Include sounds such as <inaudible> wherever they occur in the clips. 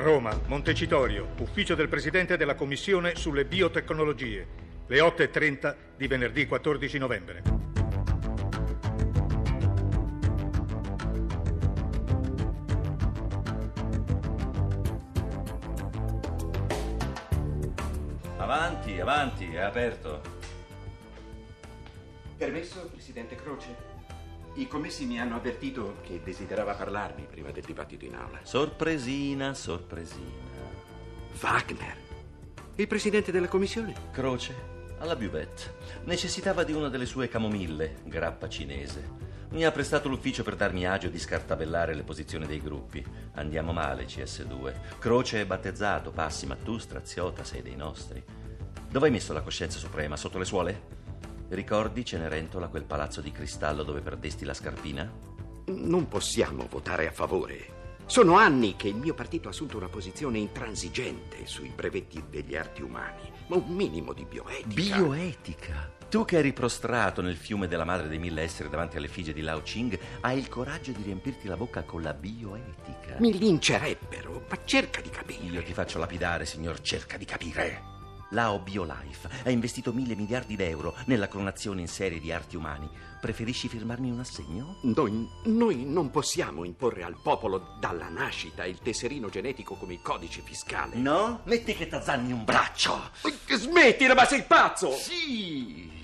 Roma, Montecitorio, ufficio del Presidente della Commissione sulle biotecnologie, le 8.30 di venerdì 14 novembre. Avanti, avanti, è aperto. Permesso, Presidente Croce? I commessi mi hanno avvertito che desiderava parlarmi prima del dibattito in aula. Sorpresina, sorpresina. Wagner? Il Presidente della Commissione? Croce, alla buvette. Necessitava di una delle sue camomille, grappa cinese. Mi ha prestato l'ufficio per darmi agio di scartabellare le posizioni dei gruppi. Andiamo male, CS2. Croce è battezzato, passi, ma tu, straziota, sei dei nostri. Dove hai messo la coscienza suprema? Sotto le suole? Ricordi, Cenerentola, quel palazzo di cristallo dove perdesti la scarpina? Non possiamo votare a favore. Sono anni che il mio partito ha assunto una posizione intransigente sui brevetti degli arti umani. Ma un minimo di bioetica. Bioetica? Tu che eri prostrato nel fiume della madre dei mille esseri davanti all'effigie di Lao Ching, hai il coraggio di riempirti la bocca con la bioetica. Mi lincerebbero, ma cerca di capire. Io ti faccio lapidare, signor, cerca di capire. Lao BioLife ha investito mille miliardi d'euro nella clonazione in serie di arti umani. Preferisci firmarmi un assegno? Noi, noi non possiamo imporre al popolo dalla nascita il tesserino genetico come il codice fiscale. No? Metti che t'azzanni un braccio! Smettila, ma sei pazzo! Sì!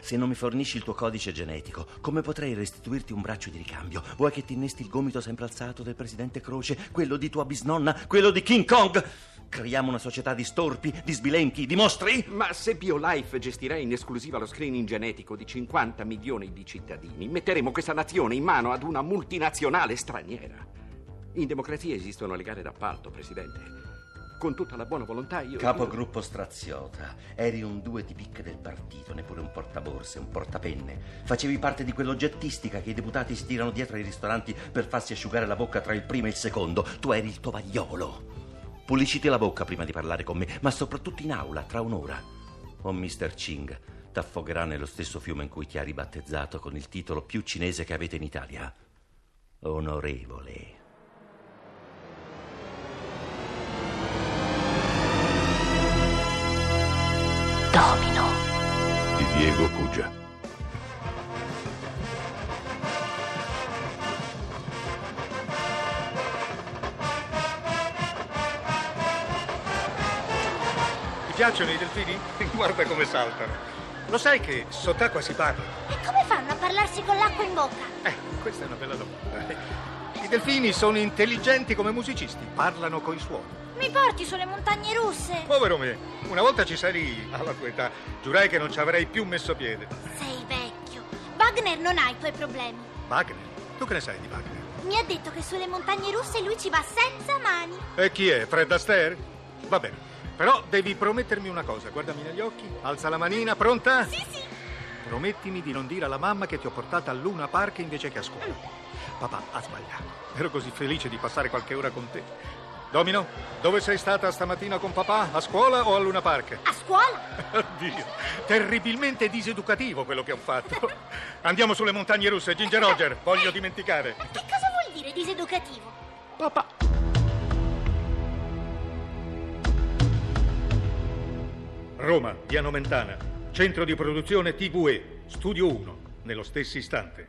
Se non mi fornisci il tuo codice genetico, come potrei restituirti un braccio di ricambio? Vuoi che ti innesti il gomito sempre alzato del presidente Croce, quello di tua bisnonna, quello di King Kong? Creiamo una società di storpi, di sbilenchi, di mostri? Ma se BioLife gestirà in esclusiva lo screening genetico di 50 milioni di cittadini, metteremo questa nazione in mano ad una multinazionale straniera. In democrazia esistono le gare d'appalto, Presidente. Con tutta la buona volontà io... Capogruppo Straziota, eri un due di picche del partito, neppure un portaborse, un portapenne. Facevi parte di quell'oggettistica che i deputati si tirano dietro ai ristoranti per farsi asciugare la bocca tra il primo e il secondo. Tu eri il tovagliolo. Pulisciti la bocca prima di parlare con me, ma soprattutto in aula, tra un'ora. O oh, Mr. Ching t'affogherà nello stesso fiume in cui ti ha ribattezzato con il titolo più cinese che avete in Italia. Onorevole. Domino. Di Diego Cugia. Piacciono i delfini? <laughs> Guarda come saltano. Lo sai che sott'acqua si parla? E come fanno a parlarsi con l'acqua in bocca? Eh, questa è una bella domanda. I delfini sono intelligenti come musicisti, parlano coi suoni. Mi porti sulle montagne russe? Povero me, una volta ci sarei alla tua età, giurai che non ci avrei più messo piede. Sei vecchio. Wagner non ha i tuoi problemi. Wagner? Tu che ne sai di Wagner? Mi ha detto che sulle montagne russe lui ci va senza mani. E chi è? Fred Astaire? Va bene. Però devi promettermi una cosa, guardami negli occhi, alza la manina, pronta? Sì, sì. Promettimi di non dire alla mamma che ti ho portata a Luna Park invece che a scuola. Papà ha sbagliato. Ero così felice di passare qualche ora con te. Domino, dove sei stata stamattina con papà? A scuola o a Luna Park? A scuola? <laughs> Oddio, terribilmente diseducativo quello che ho fatto. Andiamo sulle montagne russe, Ginger Roger, voglio dimenticare. Che cosa vuol dire diseducativo? Papà. Roma, Piano Mentana, centro di produzione TVE, studio 1, nello stesso istante.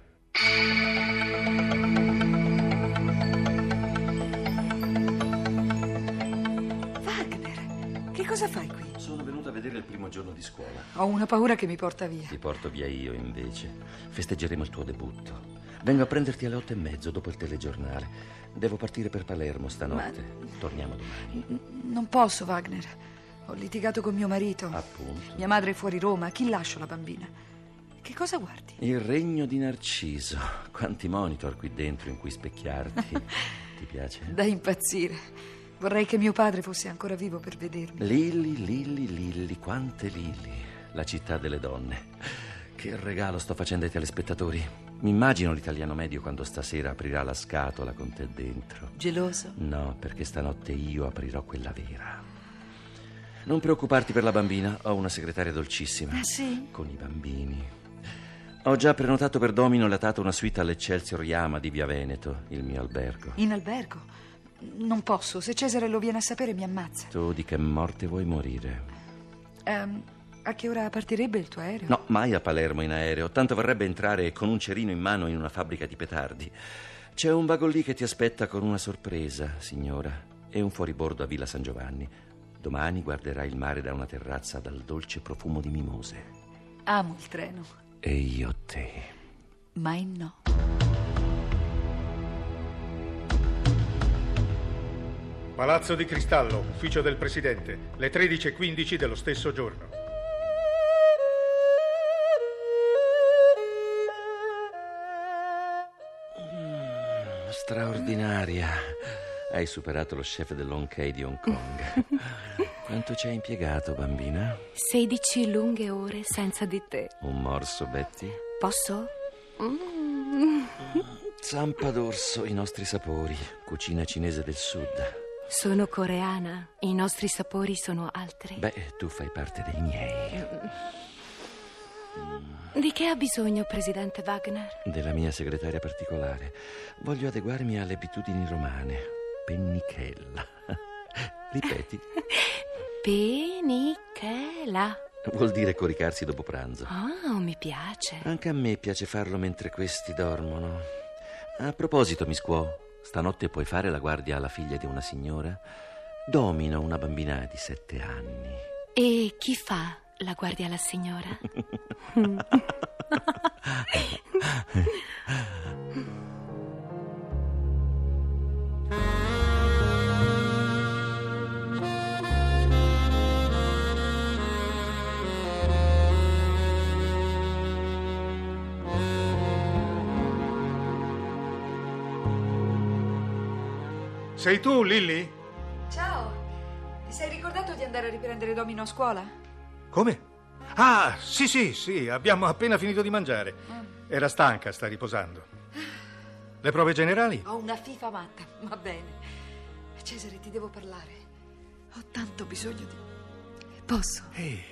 Wagner, che cosa fai qui? Sono venuto a vedere il primo giorno di scuola. Ho una paura che mi porta via. Ti porto via io invece. Festeggeremo il tuo debutto. Vengo a prenderti alle otto e mezzo dopo il telegiornale. Devo partire per Palermo stanotte. Ma... Torniamo domani. N- non posso, Wagner. Ho litigato con mio marito. Appunto. Mia madre è fuori Roma. Chi lascio la bambina? Che cosa guardi? Il regno di Narciso. Quanti monitor qui dentro in cui specchiarti. <laughs> Ti piace? Da impazzire. Vorrei che mio padre fosse ancora vivo per vedermi. Lilli, Lilli, Lilli, quante Lilli. La città delle donne. Che regalo sto facendo ai telespettatori. Mi immagino l'italiano medio quando stasera aprirà la scatola con te dentro. Geloso? No, perché stanotte io aprirò quella vera. Non preoccuparti per la bambina, ho una segretaria dolcissima. Ah, sì? Con i bambini. Ho già prenotato per Domino e latato una suite all'Eccelsior Yama di Via Veneto, il mio albergo. In albergo? Non posso, se Cesare lo viene a sapere mi ammazza. Tu di che morte vuoi morire? Ehm, a che ora partirebbe il tuo aereo? No, mai a Palermo in aereo. Tanto vorrebbe entrare con un cerino in mano in una fabbrica di petardi. C'è un vago lì che ti aspetta con una sorpresa, signora. E un fuoribordo a Villa San Giovanni. Domani guarderai il mare da una terrazza dal dolce profumo di mimose. Amo il treno. E io te. Mai no. Palazzo di Cristallo, ufficio del presidente, le 13.15 dello stesso giorno. Straordinaria. Hai superato lo chef dell'Hong Kong di Hong Kong. <laughs> Quanto ci hai impiegato, bambina? 16 lunghe ore senza di te. Un morso, Betty? Posso? Zampa d'orso, i nostri sapori. Cucina cinese del sud. Sono coreana. I nostri sapori sono altri. Beh, tu fai parte dei miei. Di che ha bisogno, presidente Wagner? Della mia segretaria particolare. Voglio adeguarmi alle abitudini romane. Pennichella. <laughs> Ripeti. Penichela. Vuol dire coricarsi dopo pranzo. Oh, mi piace. Anche a me piace farlo mentre questi dormono. A proposito, Miss Quo, stanotte puoi fare la guardia alla figlia di una signora? Domino una bambina di sette anni. E chi fa la guardia alla signora? <laughs> <laughs> Sei tu, Lilly? Ciao. Ti sei ricordato di andare a riprendere Domino a scuola? Come? Ah, sì, sì, sì, abbiamo appena finito di mangiare. Era stanca, sta riposando. Le prove generali? Ho una fifa matta, va bene. Cesare, ti devo parlare. Ho tanto bisogno di... Posso? Ehi,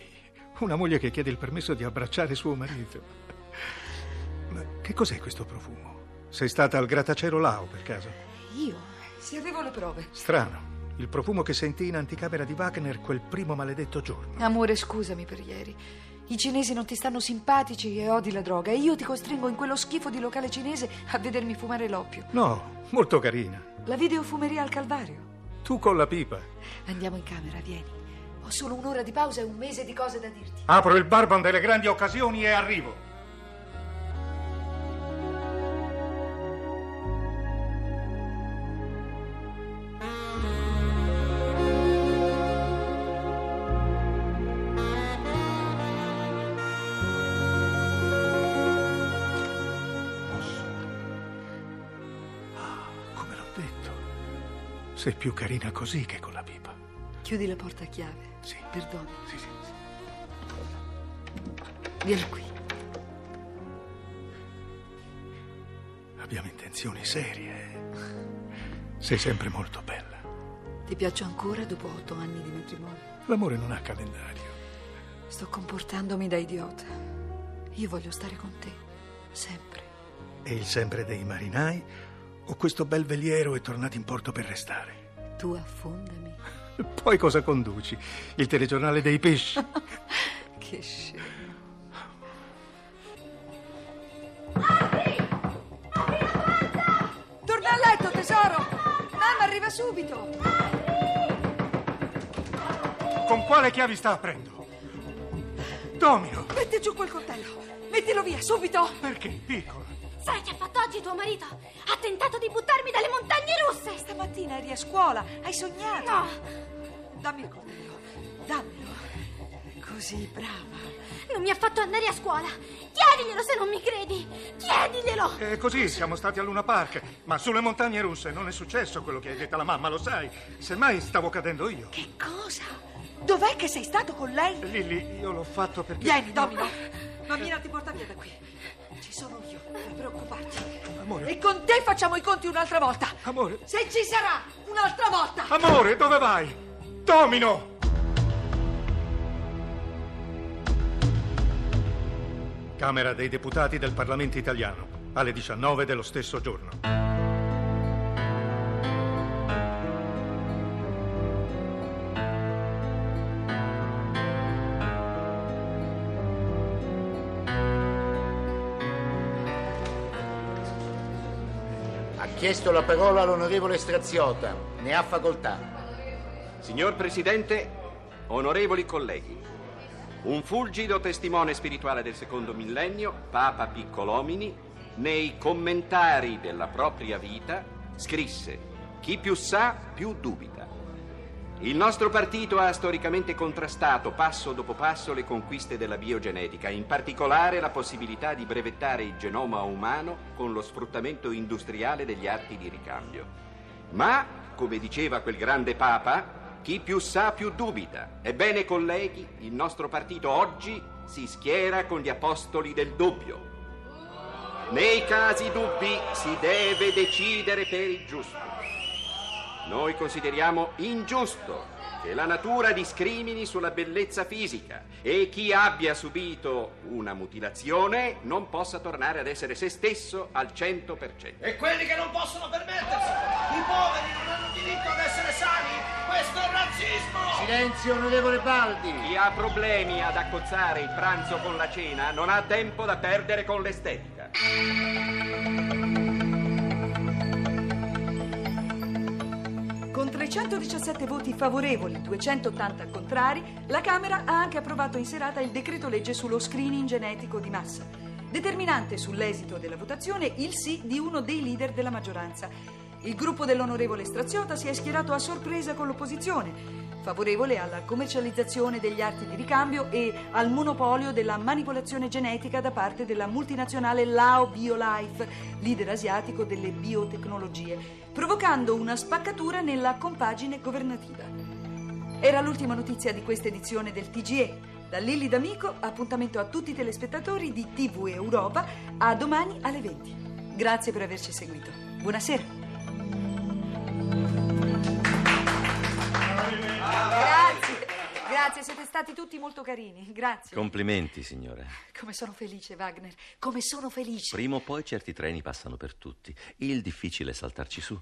una moglie che chiede il permesso di abbracciare suo marito. Ma che cos'è questo profumo? Sei stata al grattacielo Lao, per caso? Io? Se avevo le prove. Strano. Il profumo che sentì in anticamera di Wagner quel primo maledetto giorno. Amore, scusami per ieri. I cinesi non ti stanno simpatici e odi la droga e io ti costringo in quello schifo di locale cinese a vedermi fumare l'oppio. No, molto carina. La videofumeria al Calvario. Tu con la pipa. Andiamo in camera, vieni. Ho solo un'ora di pausa e un mese di cose da dirti. Apro il barbon delle grandi occasioni e arrivo. Sei più carina così che con la pipa. Chiudi la porta a chiave. Sì. Perdona. Sì, sì, sì. Vieni qui. Abbiamo intenzioni serie. Sei sempre molto bella. Ti piaccio ancora dopo otto anni di matrimonio? L'amore non ha calendario. Sto comportandomi da idiota. Io voglio stare con te. Sempre. E il sempre dei marinai o questo bel veliero è tornato in porto per restare? Tu affondami. <laughs> Poi cosa conduci? Il telegiornale dei pesci? <laughs> Che scemo. Torna a letto, tesoro! Mamma arriva subito! Con quale chiavi sta aprendo? Domino! Metti giù quel coltello! Mettilo via, subito! Perché, piccola? Sai che oggi tuo marito? Ha tentato di buttarmi dalle montagne russe! Stamattina eri a scuola, hai sognato! No! Dammi il coltello, dammelo. così brava. Non mi ha fatto andare a scuola. Chiediglielo se non mi credi. Chiediglielo. E così siamo stati a Luna Park. Ma sulle montagne russe non è successo quello che hai detto alla mamma, lo sai. Semmai stavo cadendo io. Che cosa? Dov'è che sei stato con lei? Lilli, io l'ho fatto perché. Vieni, Domino. Mammina ti porta via da qui. Sono io, non preoccuparti. Amore. E con te facciamo i conti un'altra volta. Amore. Se ci sarà un'altra volta. Amore, dove vai? Domino! Camera dei deputati del Parlamento italiano, alle 19 dello stesso giorno. Chiesto la parola l'onorevole Straziota. Ne ha facoltà. Signor Presidente, onorevoli colleghi, un fulgido testimone spirituale del secondo millennio, Papa Piccolomini, nei commentari della propria vita scrisse Chi più sa, più dubita. Il nostro partito ha storicamente contrastato passo dopo passo le conquiste della biogenetica, in particolare la possibilità di brevettare il genoma umano con lo sfruttamento industriale degli arti di ricambio. Ma, come diceva quel grande Papa, chi più sa più dubita. Ebbene, colleghi, il nostro partito oggi si schiera con gli apostoli del dubbio. Nei casi dubbi si deve decidere per il giusto. Noi consideriamo ingiusto che la natura discrimini sulla bellezza fisica e chi abbia subito una mutilazione non possa tornare ad essere se stesso al 100%. E quelli che non possono permettersi, i poveri non hanno diritto ad essere sani, questo è razzismo! Silenzio, onorevole Baldi. Chi ha problemi ad accozzare il pranzo con la cena non ha tempo da perdere con l'estetica. 317 voti favorevoli e 280 contrari, la Camera ha anche approvato in serata il decreto legge sullo screening genetico di massa. Determinante sull'esito della votazione il sì di uno dei leader della maggioranza. Il gruppo dell'onorevole Straziota si è schierato a sorpresa con l'opposizione, favorevole alla commercializzazione degli arti di ricambio e al monopolio della manipolazione genetica da parte della multinazionale Lao BioLife, leader asiatico delle biotecnologie, provocando una spaccatura nella compagine governativa. Era l'ultima notizia di questa edizione del TGE. Da Lilli D'Amico, appuntamento a tutti i telespettatori di TV Europa a domani alle 20. Grazie per averci seguito. Buonasera. Grazie, siete stati tutti molto carini. Grazie. Complimenti, signore. Come sono felice, Wagner. Come sono felice. Prima o poi certi treni passano per tutti. Il difficile è saltarci su.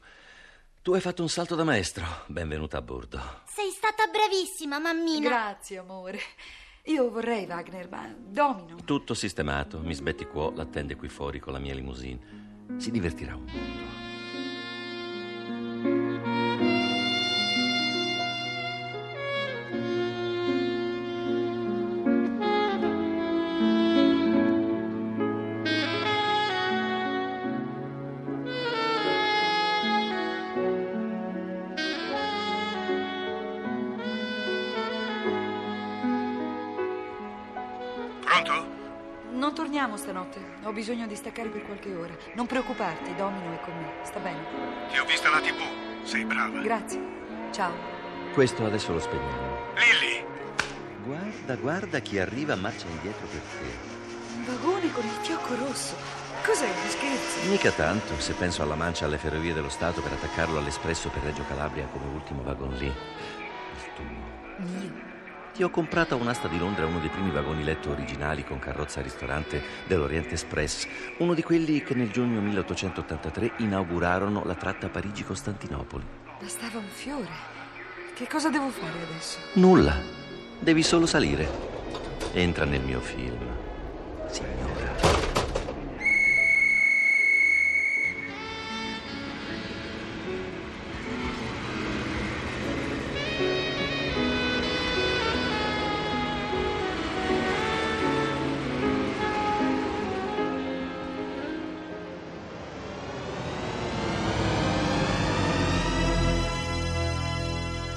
Tu hai fatto un salto da maestro. Benvenuta a bordo. Sei stata bravissima, mammina. Grazie, amore. Io vorrei, Wagner, ma domino. Tutto sistemato. Miss Betty Quo l'attende qui fuori con la mia limousine. Si divertirà un mondo. Pronto? Non torniamo stanotte. Ho bisogno di staccare per qualche ora. Non preoccuparti, Domino è con me. Sta bene. Ti ho vista alla TV. Sei brava. Grazie. Ciao. Questo adesso lo spegniamo. Lilli! Guarda, guarda chi arriva a marcia indietro per te. Un vagone con il fiocco rosso. Cos'è? Mi scherzi? Mica tanto, se penso alla mancia alle ferrovie dello Stato per attaccarlo all'espresso per Reggio Calabria come ultimo vagon lì. Il tuo. Mio. Ti ho comprato a un'asta di Londra uno dei primi vagoni letto originali con carrozza ristorante dell'Oriente Express, uno di quelli che nel giugno 1883 inaugurarono la tratta Parigi-Costantinopoli. Bastava un fiore. Che cosa devo fare adesso? Nulla, devi solo salire. Entra nel mio film, signora.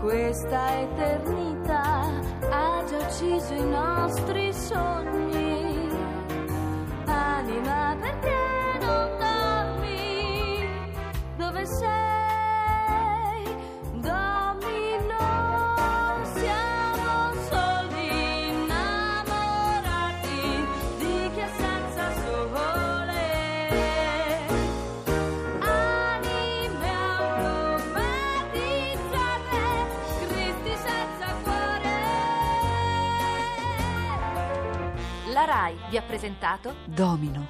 questa eternità ha già ucciso i nostri sogni. Anima perché non dormi? Dove sei? RAI vi ha presentato Domino.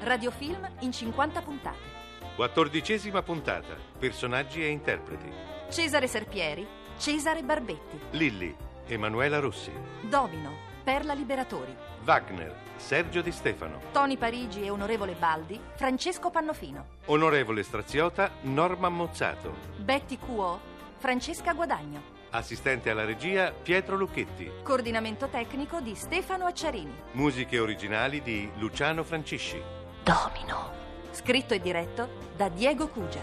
Radiofilm in 50 puntate. Quattordicesima puntata. Personaggi e interpreti. Cesare Serpieri, Cesare Barbetti, Lilli, Emanuela Rossi. Domino, Perla Liberatori, Wagner, Sergio Di Stefano. Toni Parigi e Onorevole Baldi, Francesco Pannofino, Onorevole Straziota, Norma Mozzato. Betty Cuo, Francesca Guadagno, Assistente alla regia, Pietro Lucchetti. coordinamento tecnico di Stefano Acciarini. Musiche originali di Luciano Francisci. Domino. Scritto e diretto da Diego Cugia.